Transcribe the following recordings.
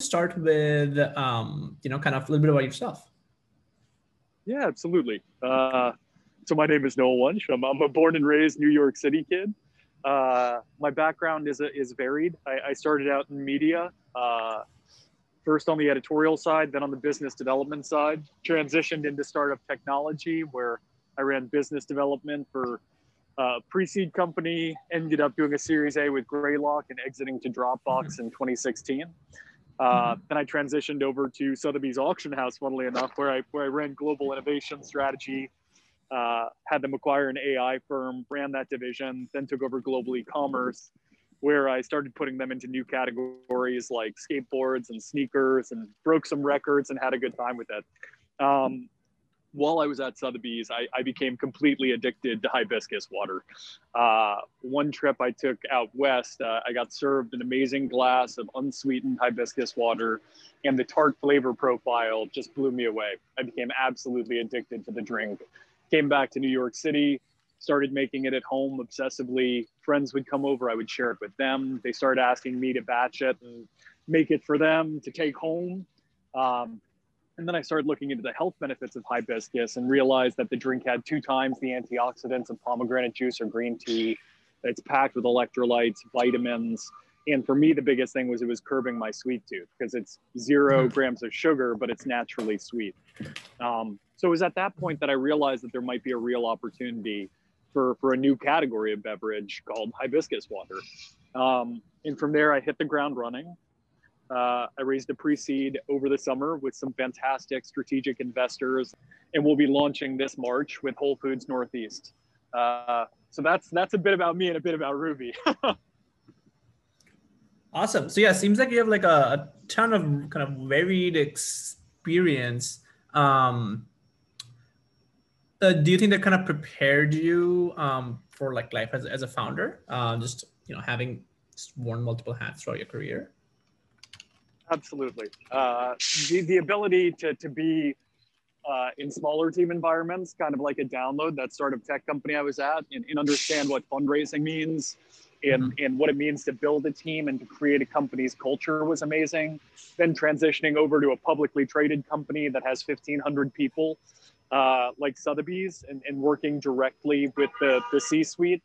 start with, um, you know, kind of a little bit about yourself. Yeah, absolutely. Uh, so my name is Noah Wunsch. I'm, I'm, a born and raised New York City kid. Uh, my background is is varied. I, I started out in media, uh, first on the editorial side, then on the business development side. Transitioned into startup technology, where I ran business development for a pre-seed company. Ended up doing a Series A with Greylock and exiting to Dropbox mm-hmm. in 2016. Uh, mm-hmm. Then I transitioned over to Sotheby's Auction House, funnily enough, where I where I ran global innovation strategy, uh, had them acquire an AI firm, ran that division, then took over global e-commerce, where I started putting them into new categories like skateboards and sneakers, and broke some records and had a good time with it. Um, while I was at Sotheby's, I, I became completely addicted to hibiscus water. Uh, one trip I took out west, uh, I got served an amazing glass of unsweetened hibiscus water, and the tart flavor profile just blew me away. I became absolutely addicted to the drink. Came back to New York City, started making it at home obsessively. Friends would come over, I would share it with them. They started asking me to batch it and make it for them to take home. Um, and then I started looking into the health benefits of hibiscus and realized that the drink had two times the antioxidants of pomegranate juice or green tea. It's packed with electrolytes, vitamins. And for me, the biggest thing was it was curbing my sweet tooth because it's zero mm. grams of sugar, but it's naturally sweet. Um, so it was at that point that I realized that there might be a real opportunity for, for a new category of beverage called hibiscus water. Um, and from there, I hit the ground running. Uh, I raised a pre-seed over the summer with some fantastic strategic investors, and we'll be launching this March with Whole Foods Northeast. Uh, so that's that's a bit about me and a bit about Ruby. awesome. So yeah, seems like you have like a, a ton of kind of varied experience. Um, uh, do you think that kind of prepared you um, for like life as, as a founder? Uh, just you know having worn multiple hats throughout your career. Absolutely. Uh, the, the ability to, to be uh, in smaller team environments, kind of like a download, that sort of tech company I was at, and, and understand what fundraising means and, mm-hmm. and what it means to build a team and to create a company's culture was amazing. Then transitioning over to a publicly traded company that has 1,500 people, uh, like Sotheby's, and, and working directly with the, the C suite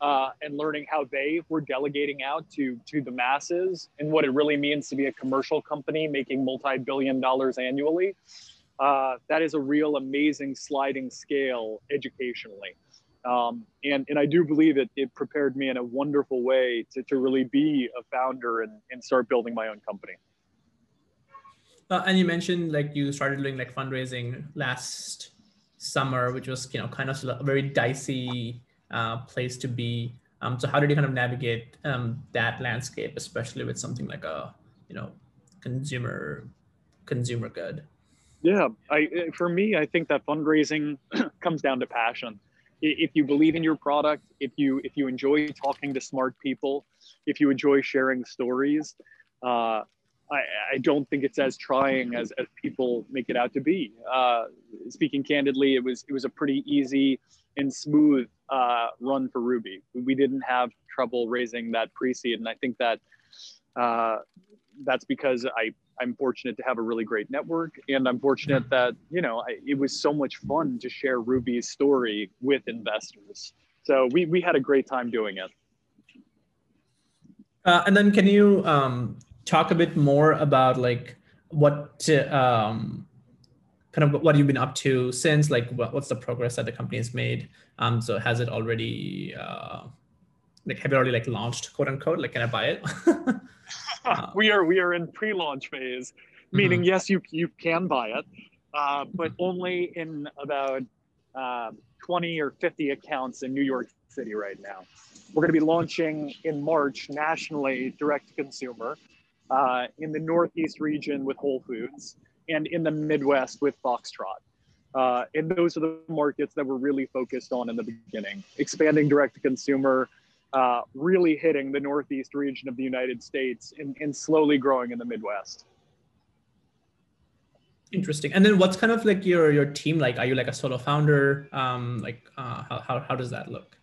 uh, and learning how they were delegating out to to the masses and what it really means to be a commercial company making multi-billion dollars annually uh, that is a real amazing sliding scale educationally um, and, and I do believe it, it prepared me in a wonderful way to, to really be a founder and, and start building my own company. Uh, and you mentioned like you started doing like fundraising last summer, which was you know kind of a very dicey uh, place to be. Um, so how did you kind of navigate um, that landscape, especially with something like a you know consumer consumer good? Yeah, I for me, I think that fundraising comes down to passion. If you believe in your product, if you if you enjoy talking to smart people, if you enjoy sharing stories, uh, I, I, don't think it's as trying as, as people make it out to be. Uh, speaking candidly, it was it was a pretty easy and smooth uh, run for Ruby. We didn't have trouble raising that pre-seed, and I think that uh, that's because I I'm fortunate to have a really great network, and I'm fortunate that you know I, it was so much fun to share Ruby's story with investors. So we we had a great time doing it. Uh, and then can you um, talk a bit more about like what um, kind of what you've been up to since like what, what's the progress that the company has made? Um so has it already uh like have you already like launched quote unquote? Like can i buy it? Uh, we are we are in pre-launch phase meaning mm-hmm. yes you you can buy it uh, but only in about uh, 20 or 50 accounts in new york city right now. We're going to be launching in march nationally direct to consumer uh, in the northeast region with whole foods and in the Midwest with Foxtrot. Uh, and those are the markets that we're really focused on in the beginning, expanding direct to consumer, uh, really hitting the Northeast region of the United States and, and slowly growing in the Midwest. Interesting. And then what's kind of like your, your team like? Are you like a solo founder? Um, like uh, how, how, how does that look?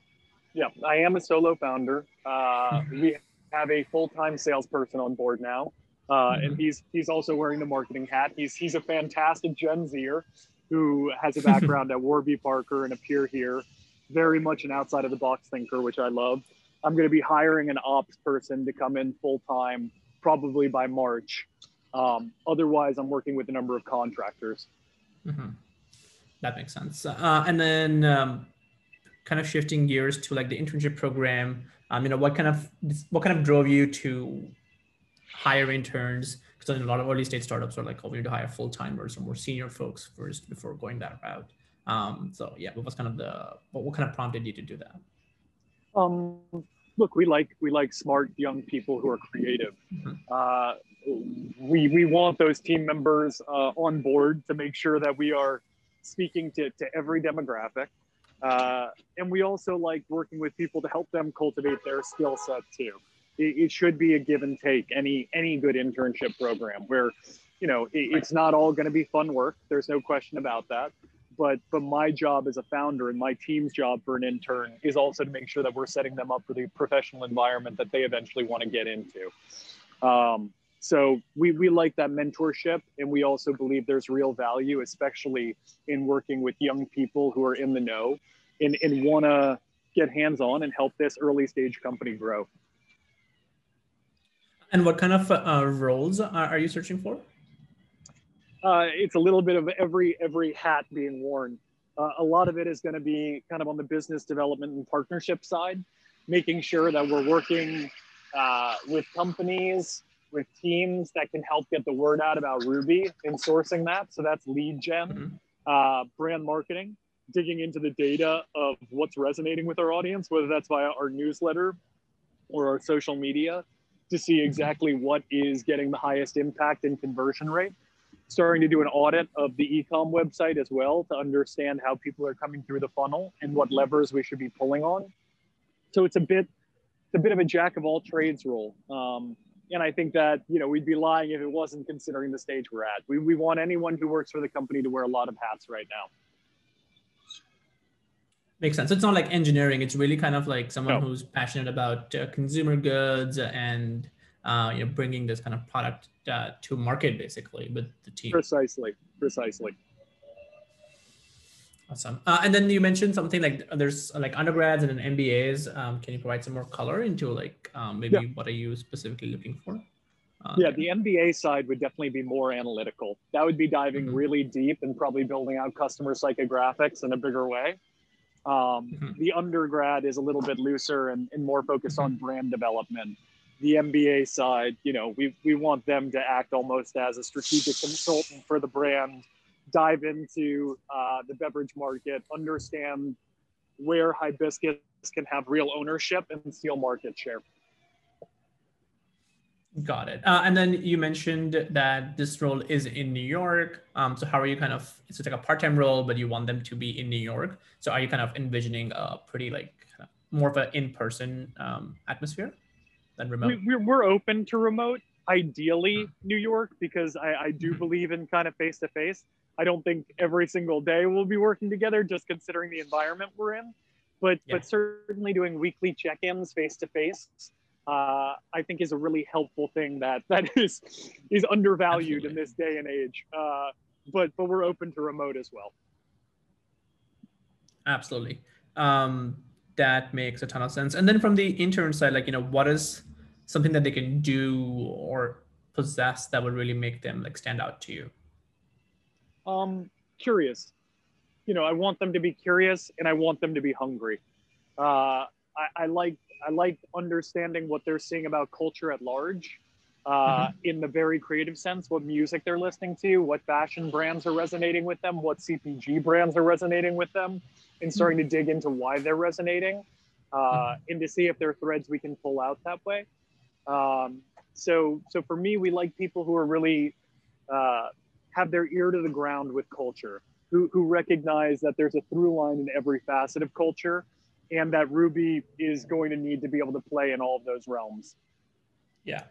Yeah, I am a solo founder. Uh, we have a full-time salesperson on board now. Uh, mm-hmm. and he's he's also wearing the marketing hat. He's he's a fantastic Gen Zer who has a background at Warby Parker and a peer here, very much an outside of the box thinker, which I love. I'm going to be hiring an ops person to come in full time, probably by March. Um, otherwise, I'm working with a number of contractors. Mm-hmm. That makes sense. Uh, and then, um, kind of shifting gears to like the internship program. Um, you know, what kind of what kind of drove you to hire interns? Because a lot of early stage startups are like, oh, we need to hire full timers or more senior folks first before going that route. Um, so yeah, what was kind of the what, what kind of prompted you to do that? Um, look, we like we like smart young people who are creative. Mm-hmm. Uh, we we want those team members uh, on board to make sure that we are speaking to, to every demographic. Uh, and we also like working with people to help them cultivate their skill set too. It, it, should be a give and take. Any any good internship program where, you know, it, it's not all going to be fun work. There's no question about that but but my job as a founder and my team's job for an intern is also to make sure that we're setting them up for the professional environment that they eventually want to get into. Um, so we, we like that mentorship and we also believe there's real value, especially in working with young people who are in the know and, and want to get hands-on and help this early stage company grow. And what kind of uh, roles are, are you searching for? uh, it's a little bit of every every hat being worn. Uh, a lot of it is going to be kind of on the business development and partnership side, making sure that we're working uh, with companies, with teams that can help get the word out about Ruby and sourcing that. So that's lead gen, mm-hmm. Uh, brand marketing, digging into the data of what's resonating with our audience, whether that's via our newsletter or our social media, to see exactly what is getting the highest impact and conversion rate starting to do an audit of the ecom website as well to understand how people are coming through the funnel and what levers we should be pulling on. So it's a bit, it's a bit of a jack of all trades role. Um, and I think that you know we'd be lying if it wasn't considering the stage we're at. We, we want anyone who works for the company to wear a lot of hats right now. Makes sense. It's not like engineering. It's really kind of like someone no. who's passionate about uh, consumer goods and uh, you know bringing this kind of product uh, to market basically with the team. Precisely, precisely. Awesome. Uh, and then you mentioned something like there's like undergrads and then MBAs. Um, can you provide some more color into like um, maybe yeah. what are you specifically looking for? Uh, yeah, the MBA side would definitely be more analytical. That would be diving mm-hmm. really deep and probably building out customer psychographics in a bigger way. Um, mm-hmm. The undergrad is a little bit looser and, and more focused mm-hmm. on brand development the MBA side, you know, we, we want them to act almost as a strategic consultant for the brand, dive into uh, the beverage market, understand where Hibiscus can have real ownership and steal market share. Got it. Uh, and then you mentioned that this role is in New York. Um, so how are you kind of, it's like a part-time role, but you want them to be in New York. So are you kind of envisioning a pretty like more of an in-person um, atmosphere? than remote? We, we're open to remote. Ideally, New York, because I, I do mm-hmm. believe in kind of face to face. I don't think every single day we'll be working together, just considering the environment we're in. But yeah. but certainly doing weekly check-ins face to face face, I think is a really helpful thing that that is is undervalued Absolutely. in this day and age. Uh, but but we're open to remote as well. Absolutely. Um, that makes a ton of sense. And then from the intern side, like, you know, what is something that they can do or possess that would really make them like stand out to you? Um, curious. You know, I want them to be curious and I want them to be hungry. Uh, I, I like I like understanding what they're seeing about culture at large, uh, mm-hmm. in the very creative sense. What music they're listening to, what fashion brands are resonating with them, what CPG brands are resonating with them, and starting mm-hmm. to dig into why they're resonating, uh, mm-hmm. and to see if there are threads we can pull out that way. Um, so, so for me, we like people who are really uh, have their ear to the ground with culture, who, who recognize that there's a through line in every facet of culture, and that Ruby is going to need to be able to play in all of those realms. Yeah,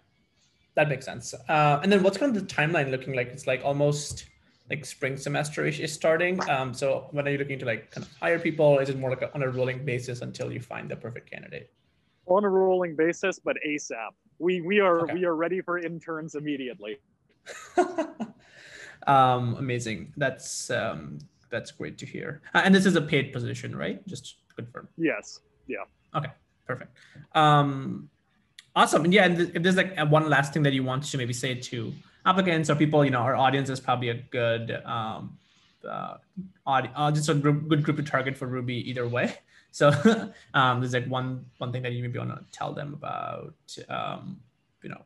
that makes sense. Uh, and then what's kind of the timeline looking like? It's like almost like spring semester is starting. Um, so when are you looking to like kind of hire people? Is it more like a, on a rolling basis until you find the perfect candidate? on a rolling basis, but ASAP. We we are Okay. we are ready for interns immediately. um, amazing. That's um, that's great to hear. Uh, and this is a paid position, right? Just to confirm. Yes. Perfect. Um, awesome. And yeah, and th- if there's like one last thing that you want to maybe say to applicants or people, you know, our audience is probably a good um, uh, audi- uh, just a group, good group to target for Ruby either way. So um, there's like one one thing that you maybe want to tell them about, um, you know,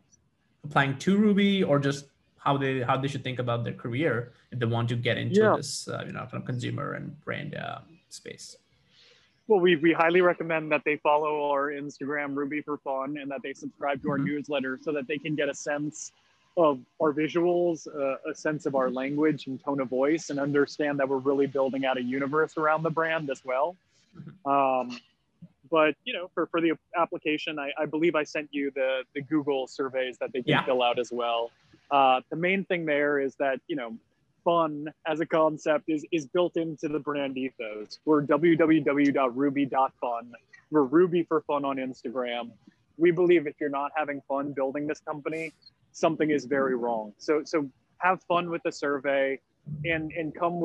applying to Ruby or just how they how they should think about their career if they want to get into Yeah. this, uh, you know, kind of consumer and brand uh, space. Well, we, we highly recommend that they follow our Instagram Ruby for Fun and that they subscribe to our Mhm. newsletter so that they can get a sense of our visuals, uh, a sense of our language and tone of voice, and understand that we're really building out a universe around the brand as well. Um, but you know, for, for the application, I, I believe I sent you the the Google surveys that they can Yeah. fill out as well. Uh, the main thing there is that you know fun as a concept is is built into the brand ethos. We're www.ruby.fun. We're Ruby for fun on Instagram. We believe if you're not having fun building this company, something is very wrong. So so have fun with the survey and and come